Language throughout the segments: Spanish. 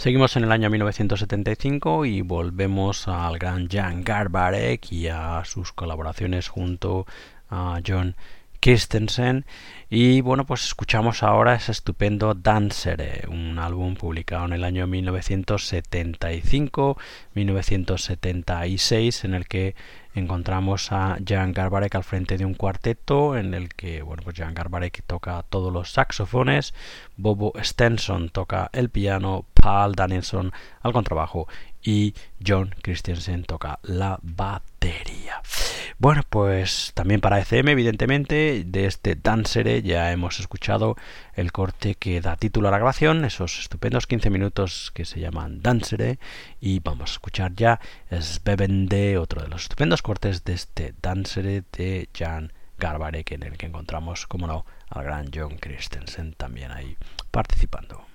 Seguimos en el año 1975 y volvemos al gran Jan Garbarek y a sus colaboraciones junto a John Christensen. Y bueno pues escuchamos ahora ese estupendo Dancer, un álbum publicado en el año 1975 1976 en el que encontramos a Jan Garbarek al frente de un cuarteto en el que bueno pues Jan Garbarek toca todos los saxofones Bobo Stenson toca el piano Paul Danielson al contrabajo y John Christensen toca la batería. Bueno, pues también para ECM, evidentemente, de este Dancere ya hemos escuchado el corte que da título a la grabación, esos estupendos 15 minutos que se llaman Dancere, y vamos a escuchar ya Svebende, otro de los estupendos cortes de este Dancere de Jan Garbarek, en el que encontramos, como no, al gran John Christensen también ahí participando.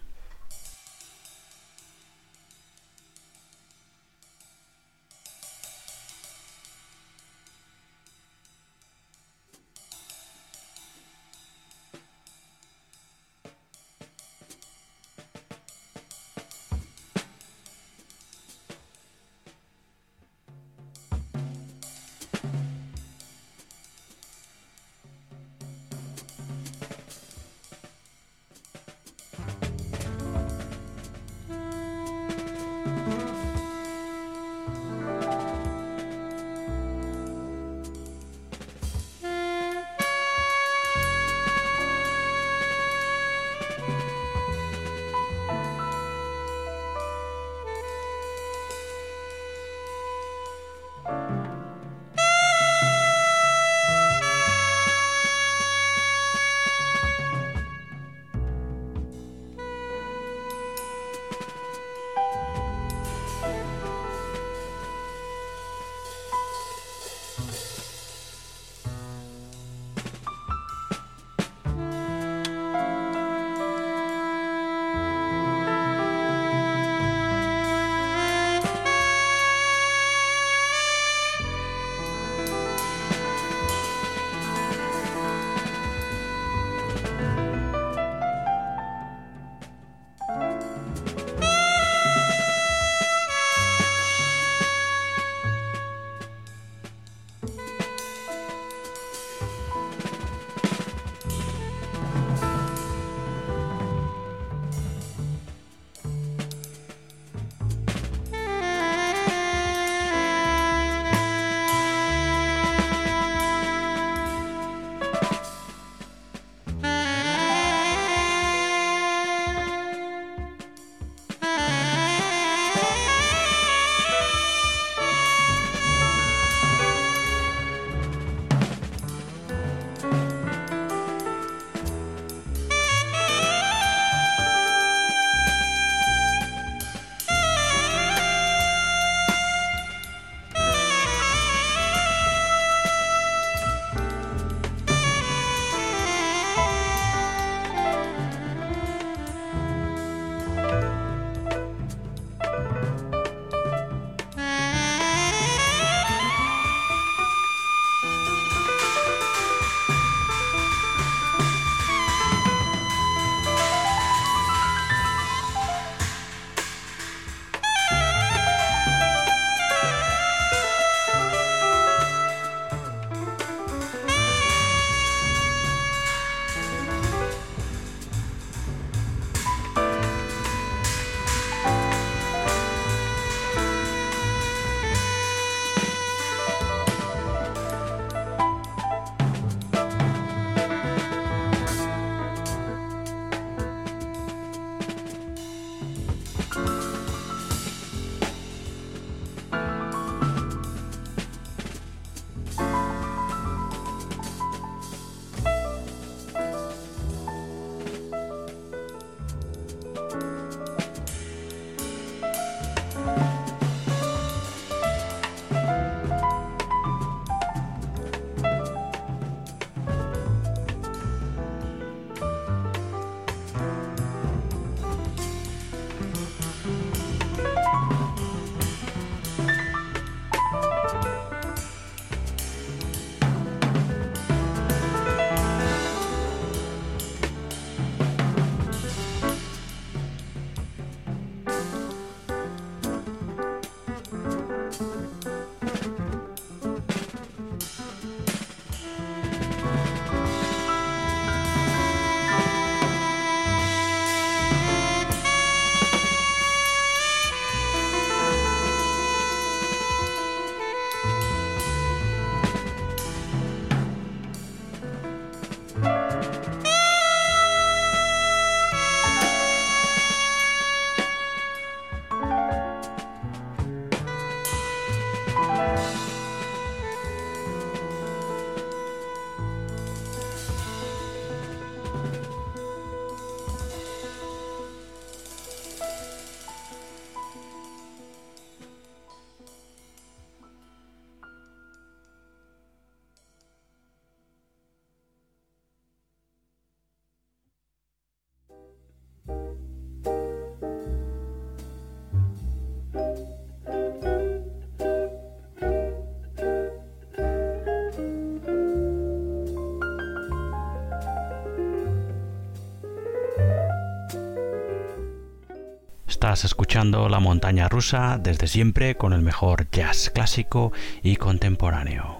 Estás escuchando La Montaña Rusa desde siempre con el mejor jazz clásico y contemporáneo.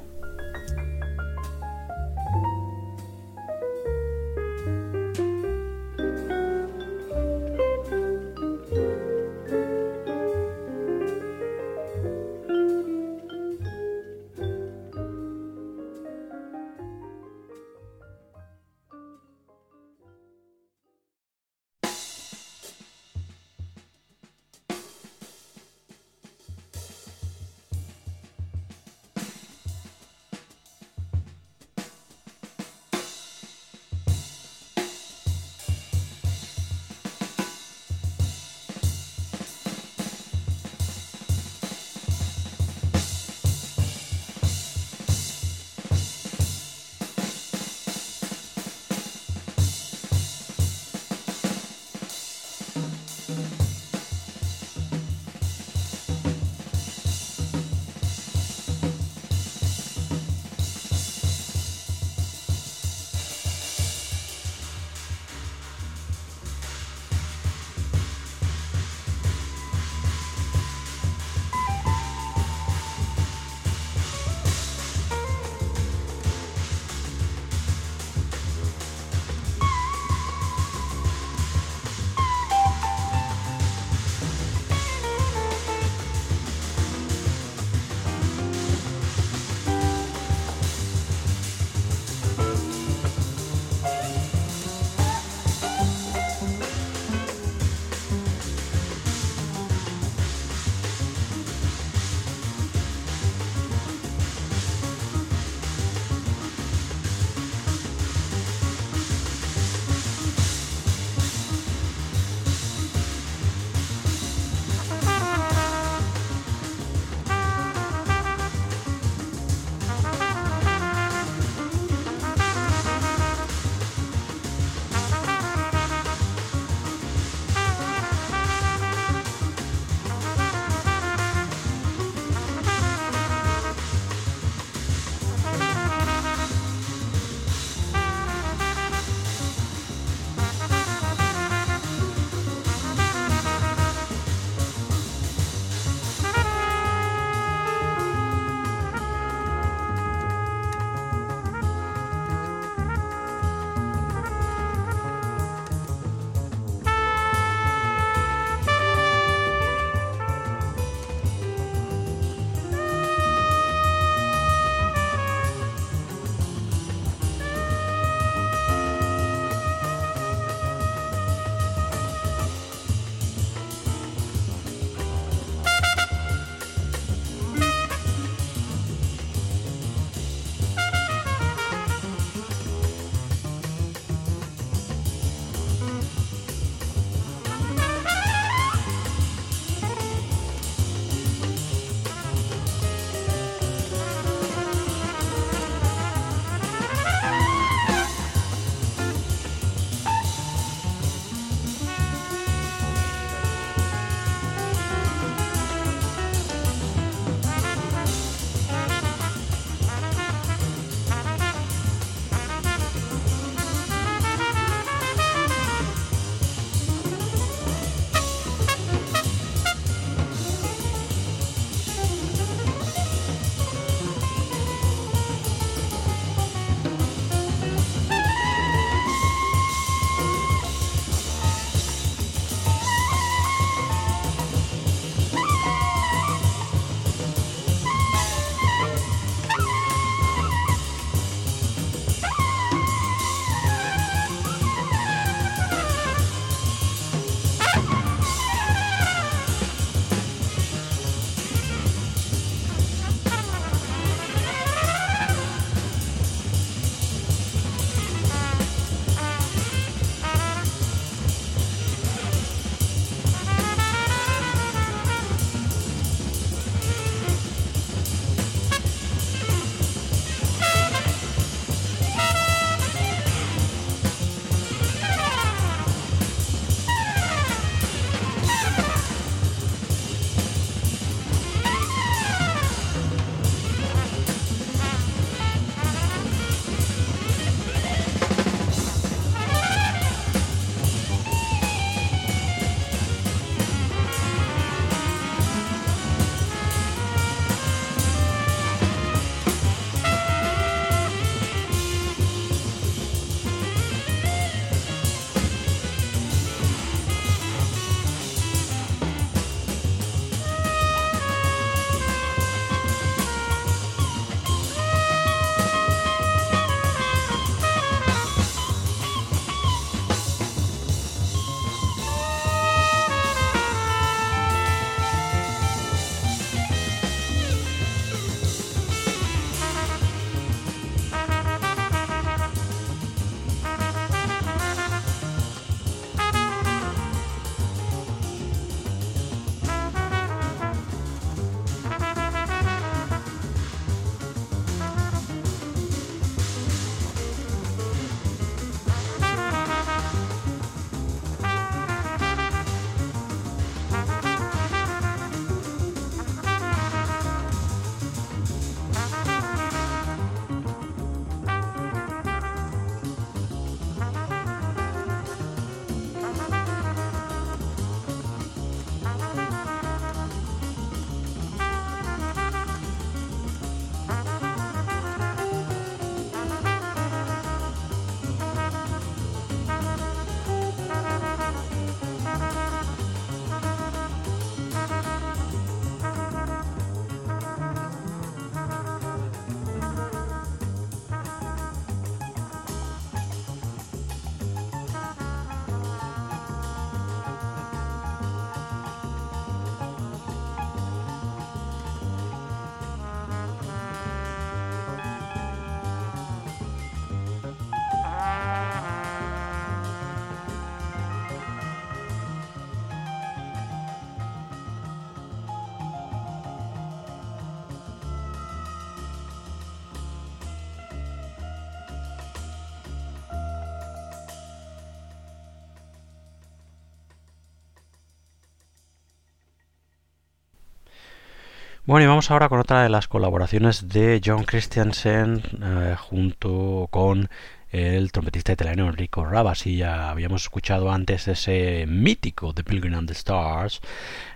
Bueno, y vamos ahora con otra de las colaboraciones de John Christiansen eh, junto con el trompetista italiano Enrico Rabas y ya habíamos escuchado antes ese mítico The Pilgrim and the Stars.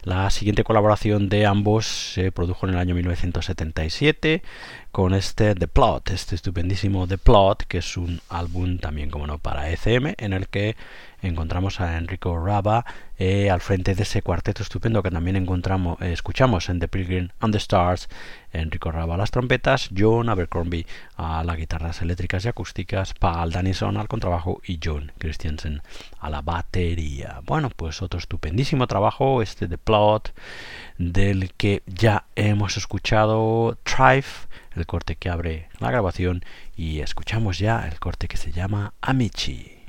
La siguiente colaboración de ambos se produjo en el año 1977 con este The Plot, este estupendísimo The Plot, que es un álbum también como no para ECM en el que encontramos a Enrico Raba eh, al frente de ese cuarteto estupendo que también encontramos, eh, escuchamos en The Pilgrim and the Stars. Enrico Raba a las trompetas, John Abercrombie a las guitarras eléctricas y acústicas, Paul Danison al contrabajo y John Christiansen a la batería. Bueno, pues otro estupendísimo trabajo, este The Plot, del que ya hemos escuchado Trife, el corte que abre la grabación, y escuchamos ya el corte que se llama Amici.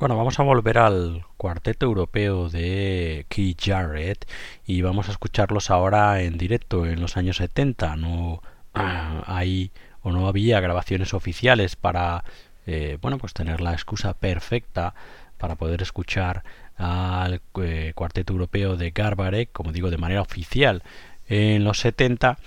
Bueno, vamos a volver al cuarteto europeo de Keith Jarrett y vamos a escucharlos ahora en directo en los años 70. No ah, hay o no había grabaciones oficiales para eh, bueno pues tener la excusa perfecta para poder escuchar al eh, cuarteto europeo de Garbarek, como digo, de manera oficial en los 70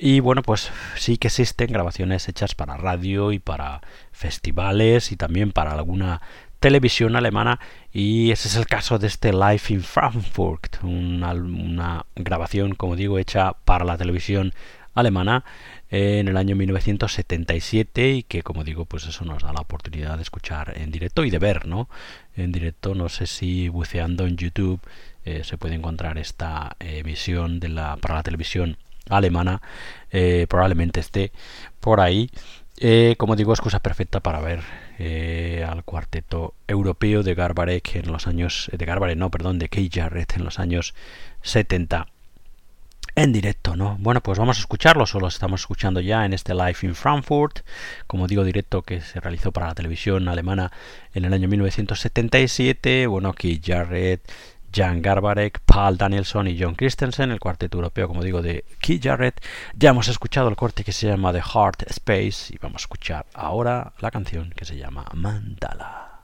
y bueno, pues sí que existen grabaciones hechas para radio y para festivales y también para alguna televisión alemana y ese es el caso de este Live in Frankfurt, una, una grabación, como digo, hecha para la televisión alemana en el año 1977 y que como digo pues eso nos da la oportunidad de escuchar en directo y de ver no en directo no sé si buceando en YouTube eh, se puede encontrar esta emisión de la para la televisión alemana eh, probablemente esté por ahí. Eh, como digo excusa perfecta para ver al cuarteto europeo de Garbarek en los años de Garbarek no perdón de Jarrett en los años 70 en directo, ¿no? Bueno, pues vamos a escucharlo, solo estamos escuchando ya en este Live in Frankfurt, como digo, directo que se realizó para la televisión alemana en el año 1977. Bueno, aquí Jarrett, Jan Garbarek, Paul Danielson y John Christensen, el cuarteto europeo, como digo, de Keith Jarrett. Ya hemos escuchado el corte que se llama The Heart Space y vamos a escuchar ahora la canción que se llama Mandala.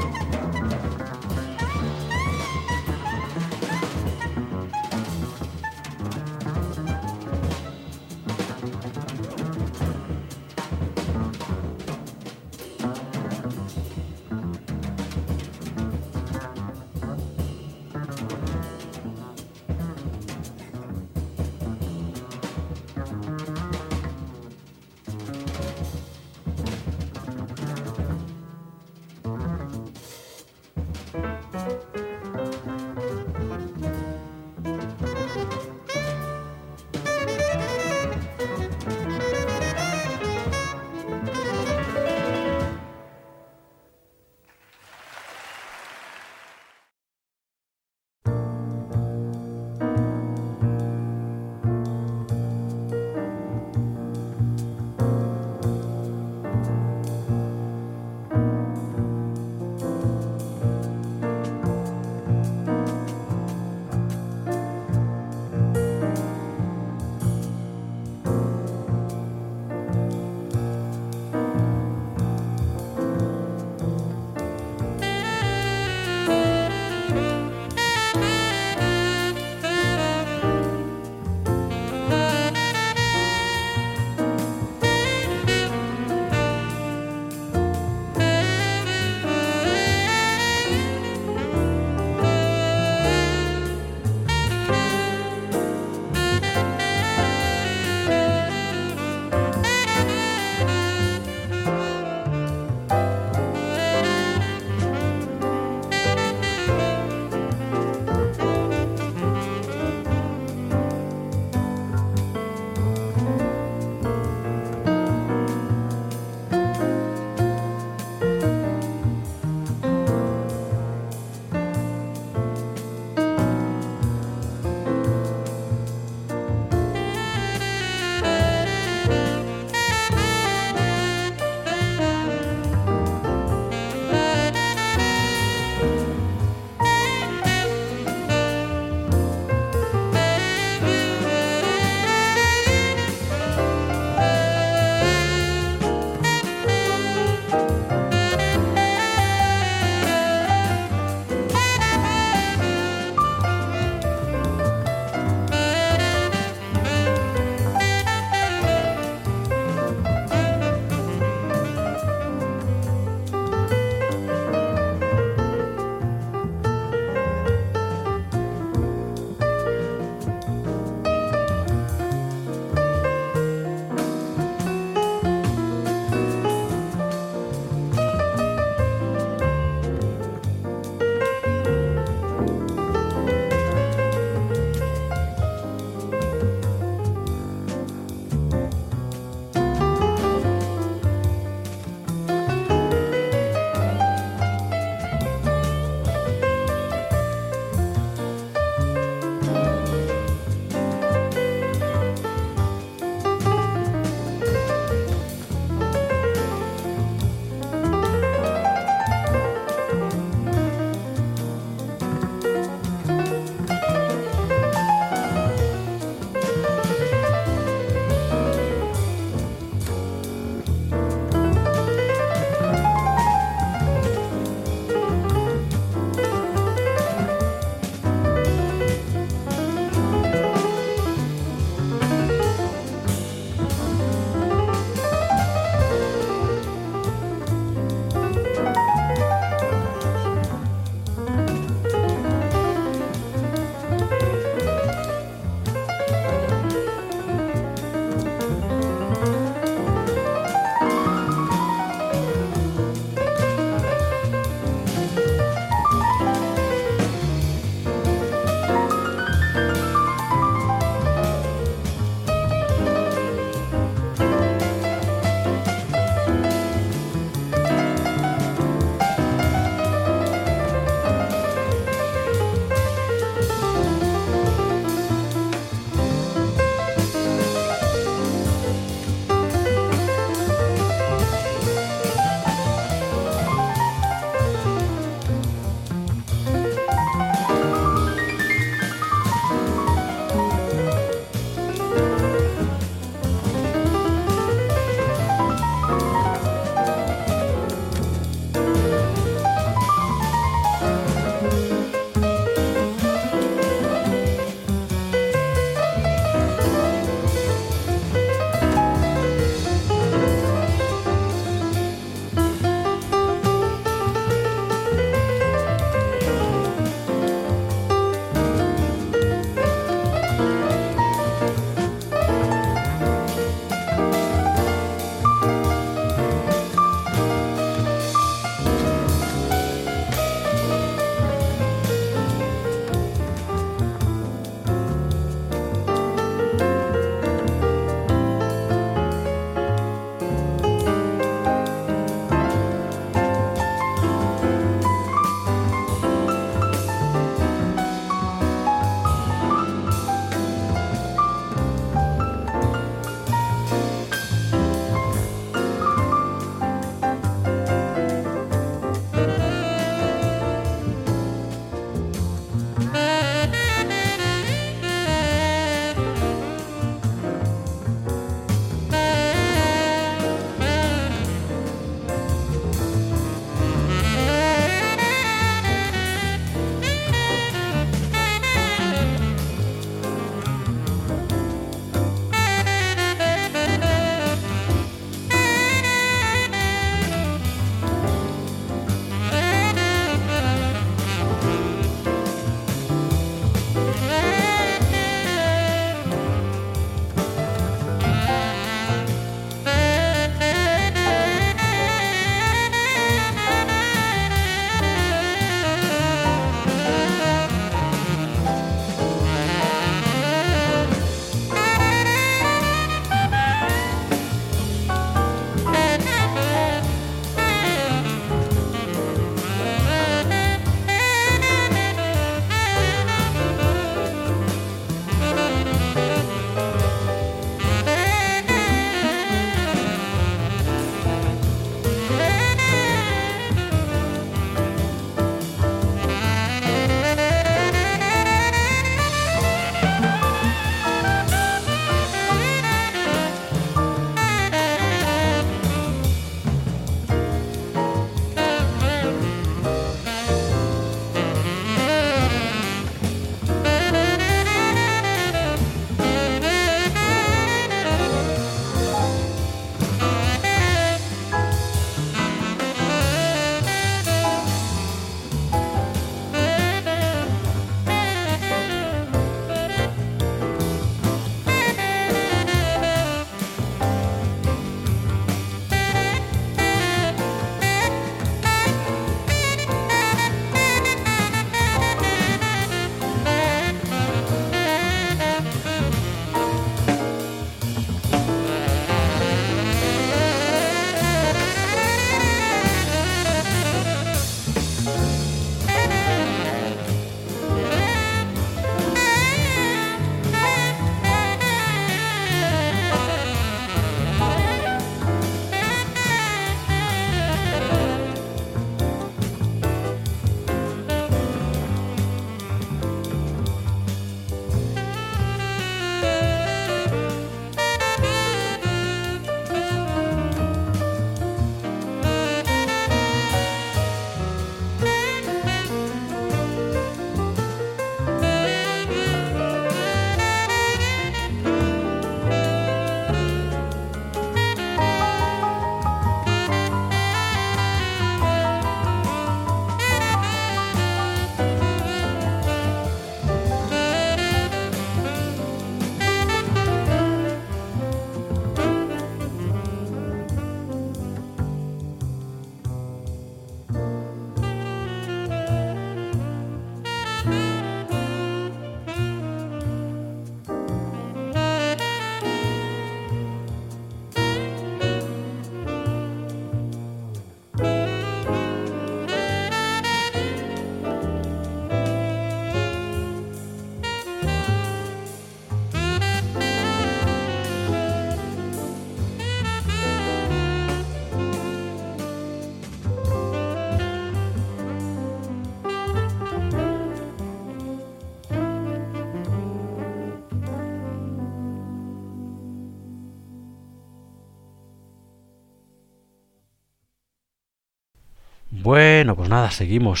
Bueno, pues nada, seguimos,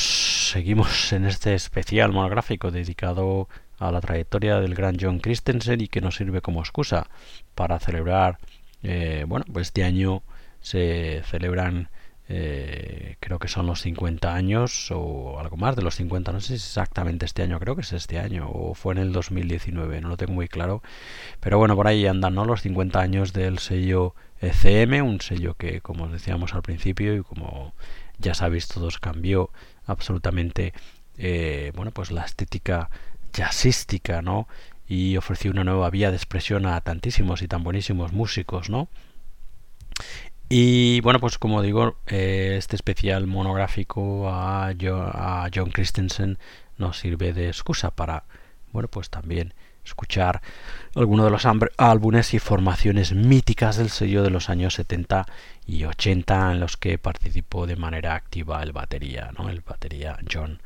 seguimos en este especial monográfico dedicado a la trayectoria del gran John Christensen y que nos sirve como excusa para celebrar, eh, bueno, pues este año se celebran eh, creo que son los 50 años o algo más de los 50, no sé si exactamente este año, creo que es este año o fue en el 2019, no lo tengo muy claro, pero bueno, por ahí andan, ¿no? Los 50 años del sello ECM, un sello que, como os decíamos al principio y como ya sabéis todos, cambió absolutamente, eh, bueno, pues la estética jazzística, ¿no? Y ofreció una nueva vía de expresión a tantísimos y tan buenísimos músicos, ¿no? Y bueno, pues como digo, eh, este especial monográfico a, a John Christensen nos sirve de excusa para, bueno, pues también escuchar algunos de los álbumes y formaciones míticas del sello de los años 70 y 80 en los que participó de manera activa el batería, ¿no? El batería John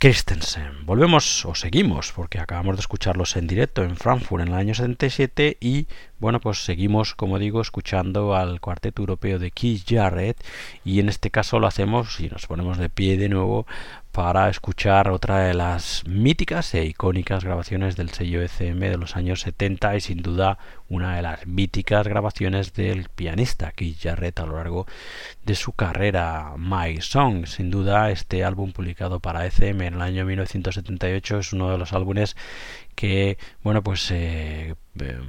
Christensen. Volvemos o seguimos, porque acabamos de escucharlos en directo en Frankfurt en el año 77 y bueno, pues seguimos, como digo, escuchando al cuarteto europeo de Keith Jarrett y en este caso lo hacemos y nos ponemos de pie de nuevo para escuchar otra de las míticas e icónicas grabaciones del sello ECM de los años 70 y sin duda una de las míticas grabaciones del pianista Keith Jarrett a lo largo de su carrera My Song. Sin duda este álbum publicado para ECM en el año 1978 es uno de los álbumes que bueno pues eh,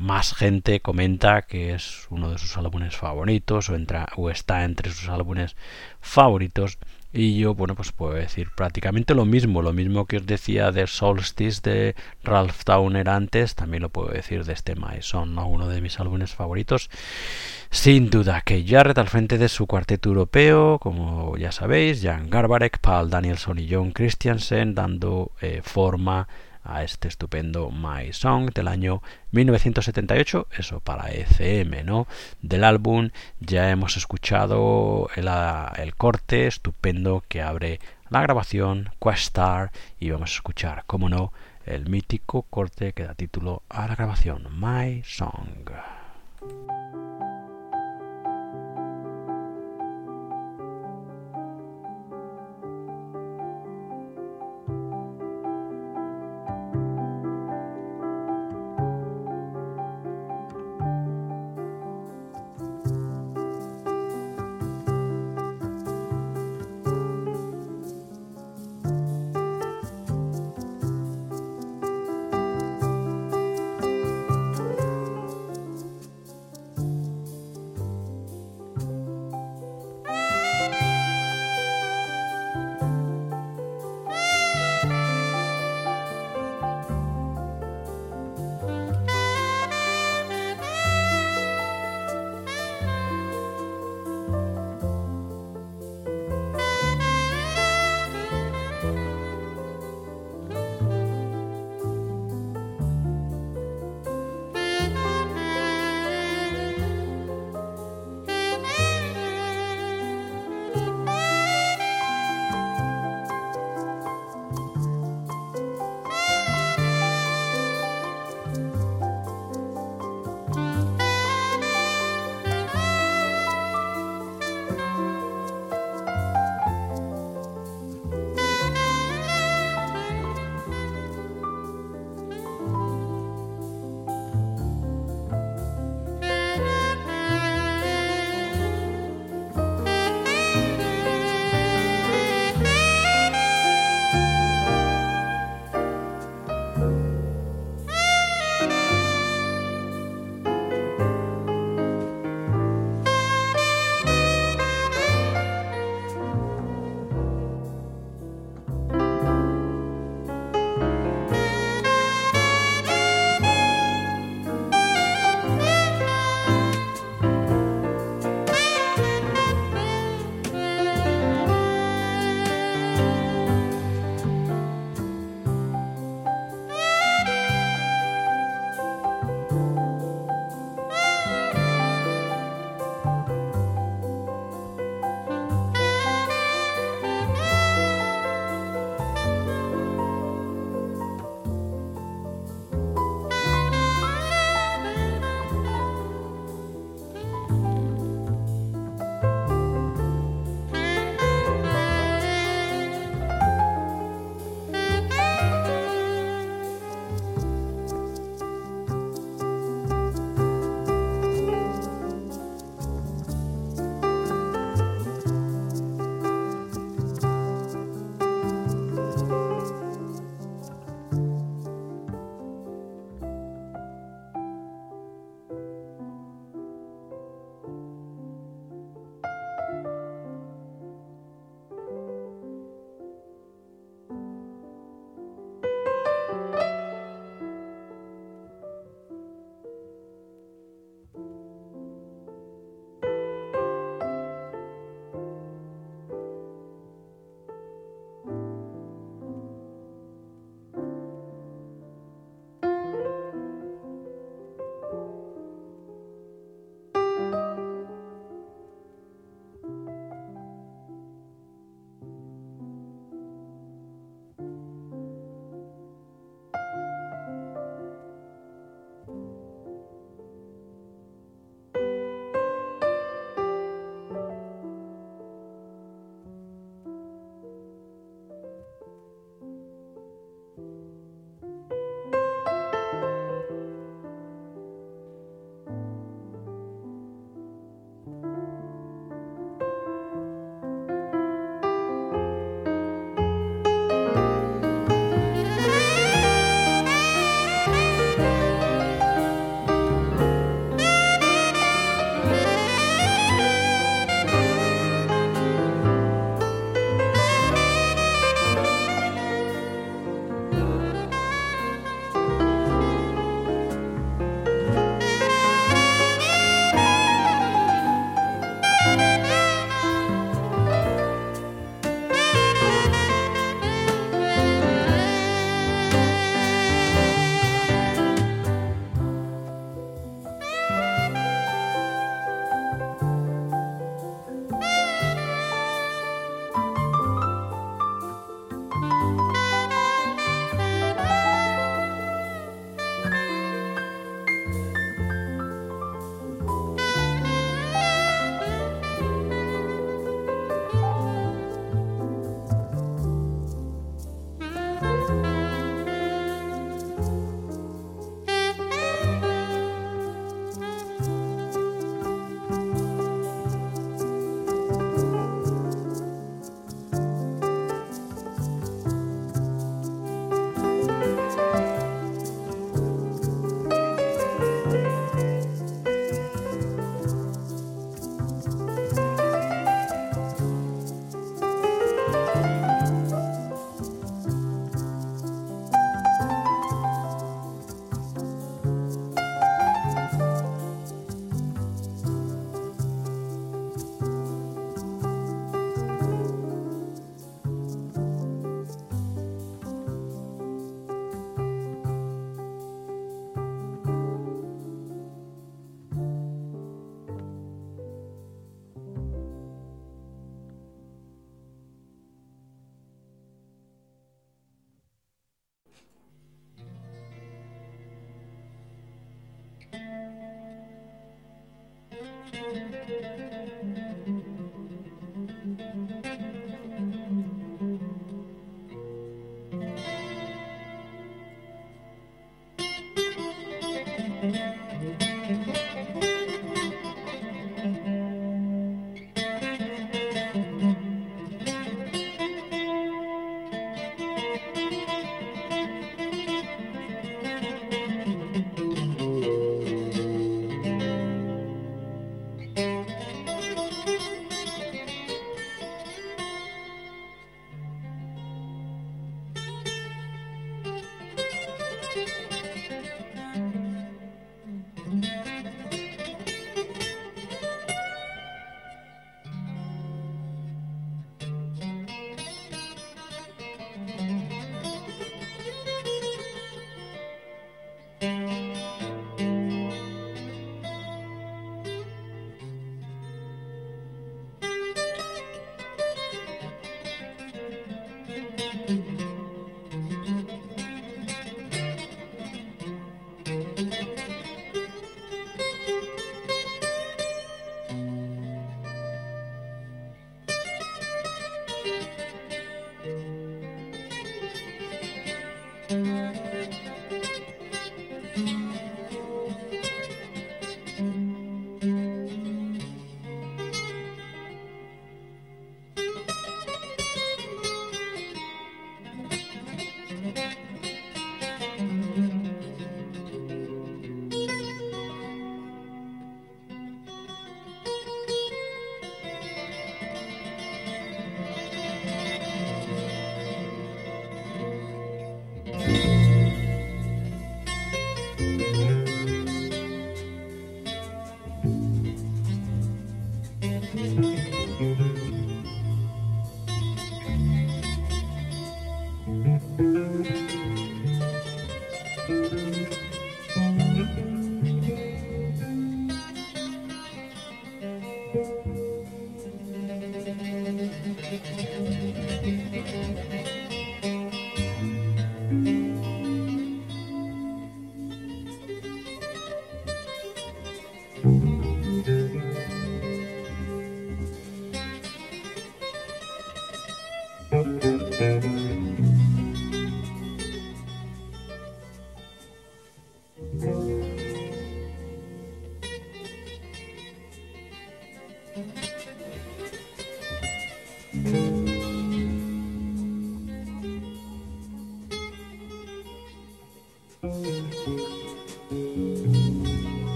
más gente comenta que es uno de sus álbumes favoritos o, entra, o está entre sus álbumes favoritos y yo, bueno, pues puedo decir prácticamente lo mismo, lo mismo que os decía de Solstice de Ralph Towner antes, también lo puedo decir de este Mason, ¿no? uno de mis álbumes favoritos. Sin duda que Jarrett al frente de su cuarteto europeo, como ya sabéis, Jan Garbarek, Paul Danielson y John Christiansen, dando eh, forma este estupendo My Song del año 1978, eso para ECM, ¿no? Del álbum ya hemos escuchado el, el corte estupendo que abre la grabación Questar y vamos a escuchar, como no, el mítico corte que da título a la grabación My Song.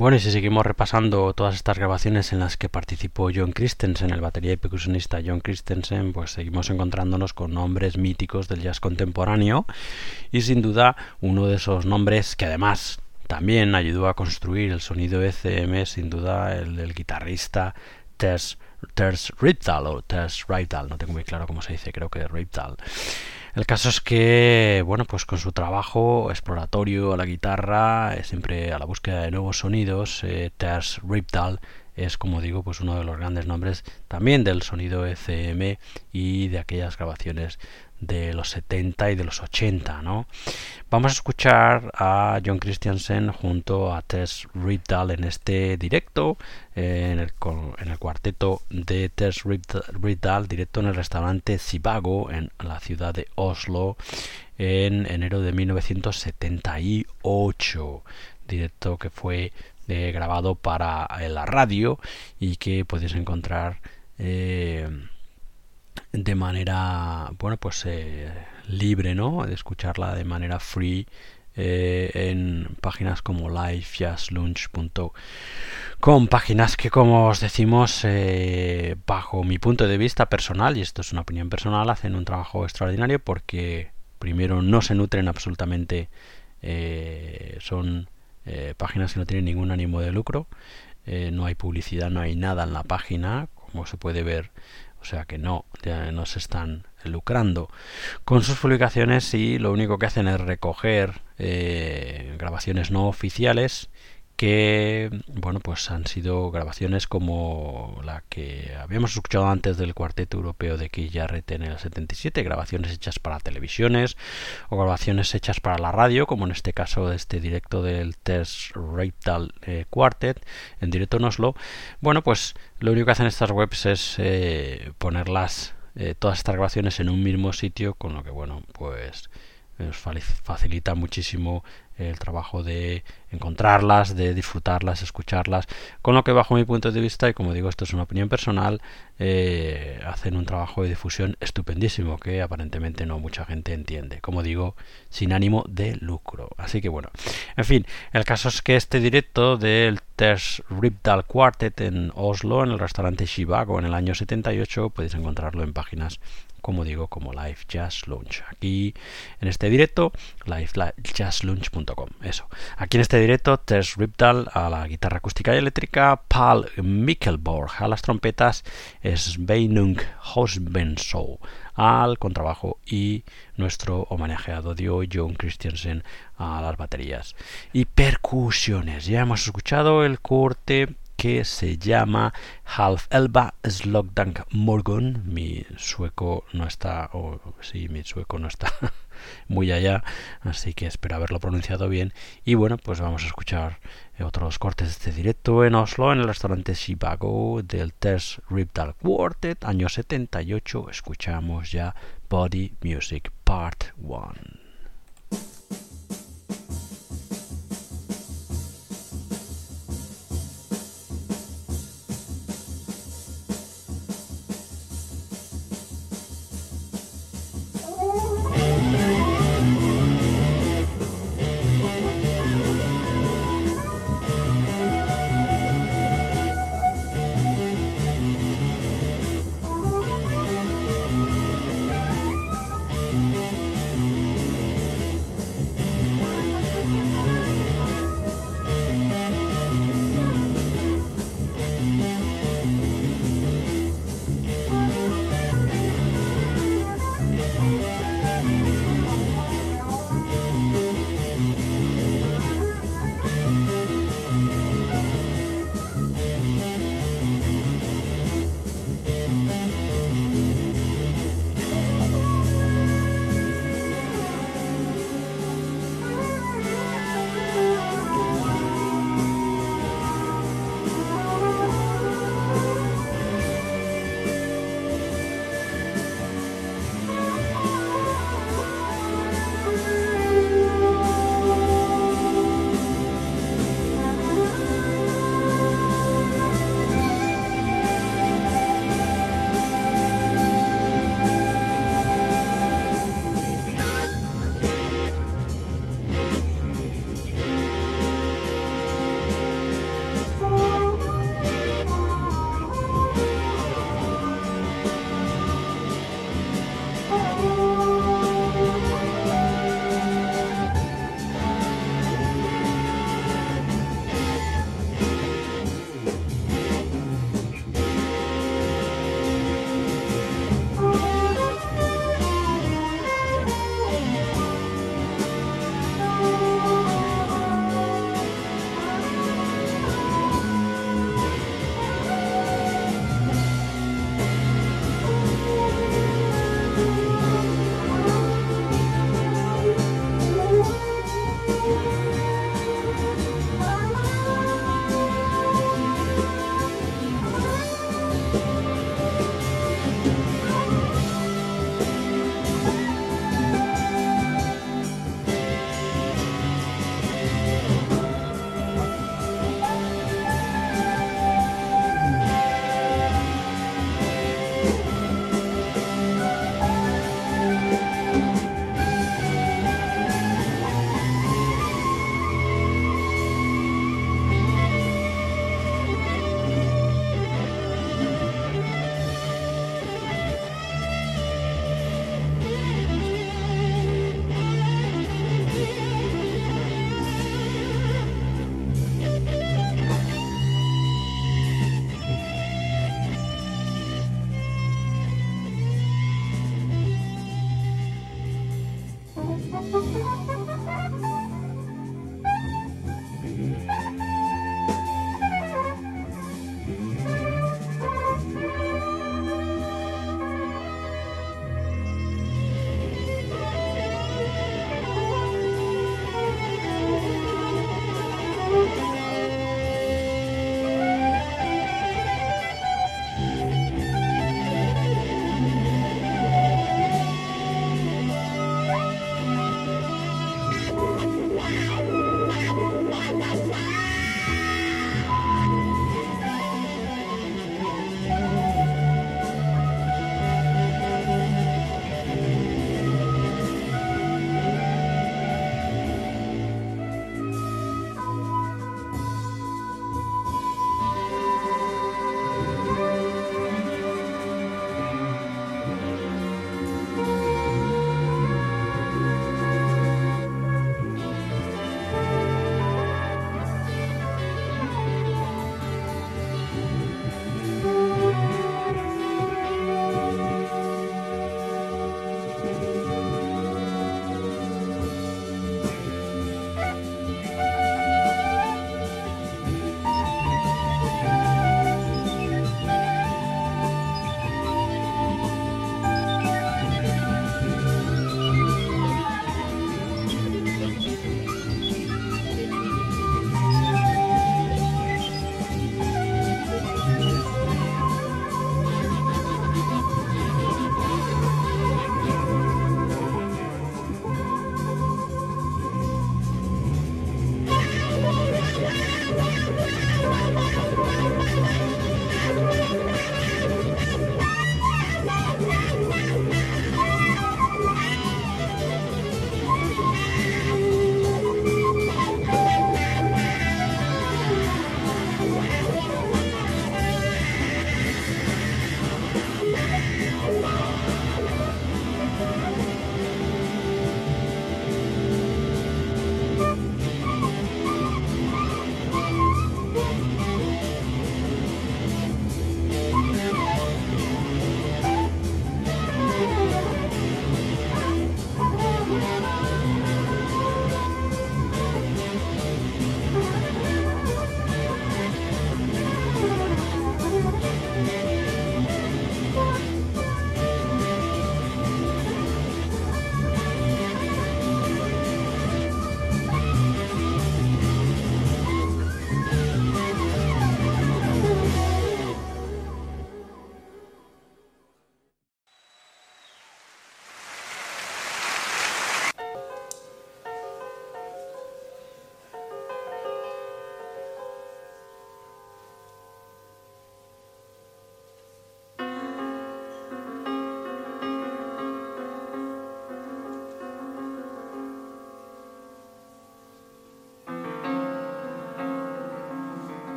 Bueno, y si seguimos repasando todas estas grabaciones en las que participó John Christensen, el batería y percusionista John Christensen, pues seguimos encontrándonos con nombres míticos del jazz contemporáneo y sin duda uno de esos nombres que además también ayudó a construir el sonido ECM, sin duda el del guitarrista Tess, Tess Riptal o Tess Riptal, no tengo muy claro cómo se dice, creo que Riptal. El caso es que, bueno, pues con su trabajo exploratorio a la guitarra, eh, siempre a la búsqueda de nuevos sonidos, eh, Riptal es, como digo, pues uno de los grandes nombres también del sonido ECM y de aquellas grabaciones de los 70 y de los 80, ¿no? Vamos a escuchar a John Christiansen junto a Tess Riptal en este directo, eh, en, el, en, el, cuarteto de Tess Riptal, directo en el restaurante Zivago en la ciudad de Oslo en enero de 1978, directo que fue eh, grabado para la radio y que podéis encontrar eh, de manera, bueno, pues eh, libre, ¿no? De escucharla de manera free eh, en páginas como livejazzlunch.com, páginas que, como os decimos, eh, bajo mi punto de vista personal, y esto es una opinión personal, hacen un trabajo extraordinario porque, primero, no se nutren absolutamente, son páginas que no tienen ningún ánimo de lucro, no hay publicidad, no hay nada en la página, como se puede ver o sea que no, no se están lucrando. Con sus publicaciones y lo único que hacen es recoger eh, grabaciones no oficiales que bueno pues han sido grabaciones como la que habíamos escuchado antes del cuarteto europeo de Keith Jarrett en el 77 grabaciones hechas para televisiones o grabaciones hechas para la radio como en este caso de este directo del Test Reptal eh, Quartet en directo en Oslo. Bueno pues lo único que hacen estas webs es eh, ponerlas eh, todas estas grabaciones en un mismo sitio con lo que bueno pues nos facilita muchísimo el trabajo de encontrarlas, de disfrutarlas, escucharlas, con lo que bajo mi punto de vista, y como digo, esto es una opinión personal, eh, hacen un trabajo de difusión estupendísimo que aparentemente no mucha gente entiende, como digo, sin ánimo de lucro. Así que bueno, en fin, el caso es que este directo del Ters Ripdal Quartet en Oslo, en el restaurante Shivago en el año 78, podéis encontrarlo en páginas como digo, como Live Jazz Launch. Aquí en este directo, livejazzlaunch.com. Eso. Aquí en este directo, Tess Ripdal a la guitarra acústica y eléctrica, Paul Mikkelborg a las trompetas, Sveinung Hosbensou al contrabajo y nuestro homenajeado de hoy, John Christiansen, a las baterías. Y percusiones. Ya hemos escuchado el corte que se llama Half Elba Slogdank Morgon. Mi sueco no está, o sí, mi sueco no está muy allá, así que espero haberlo pronunciado bien. Y bueno, pues vamos a escuchar otros cortes de este directo en Oslo, en el restaurante Chicago del Test Riptal Quartet, año 78. Escuchamos ya Body Music Part 1.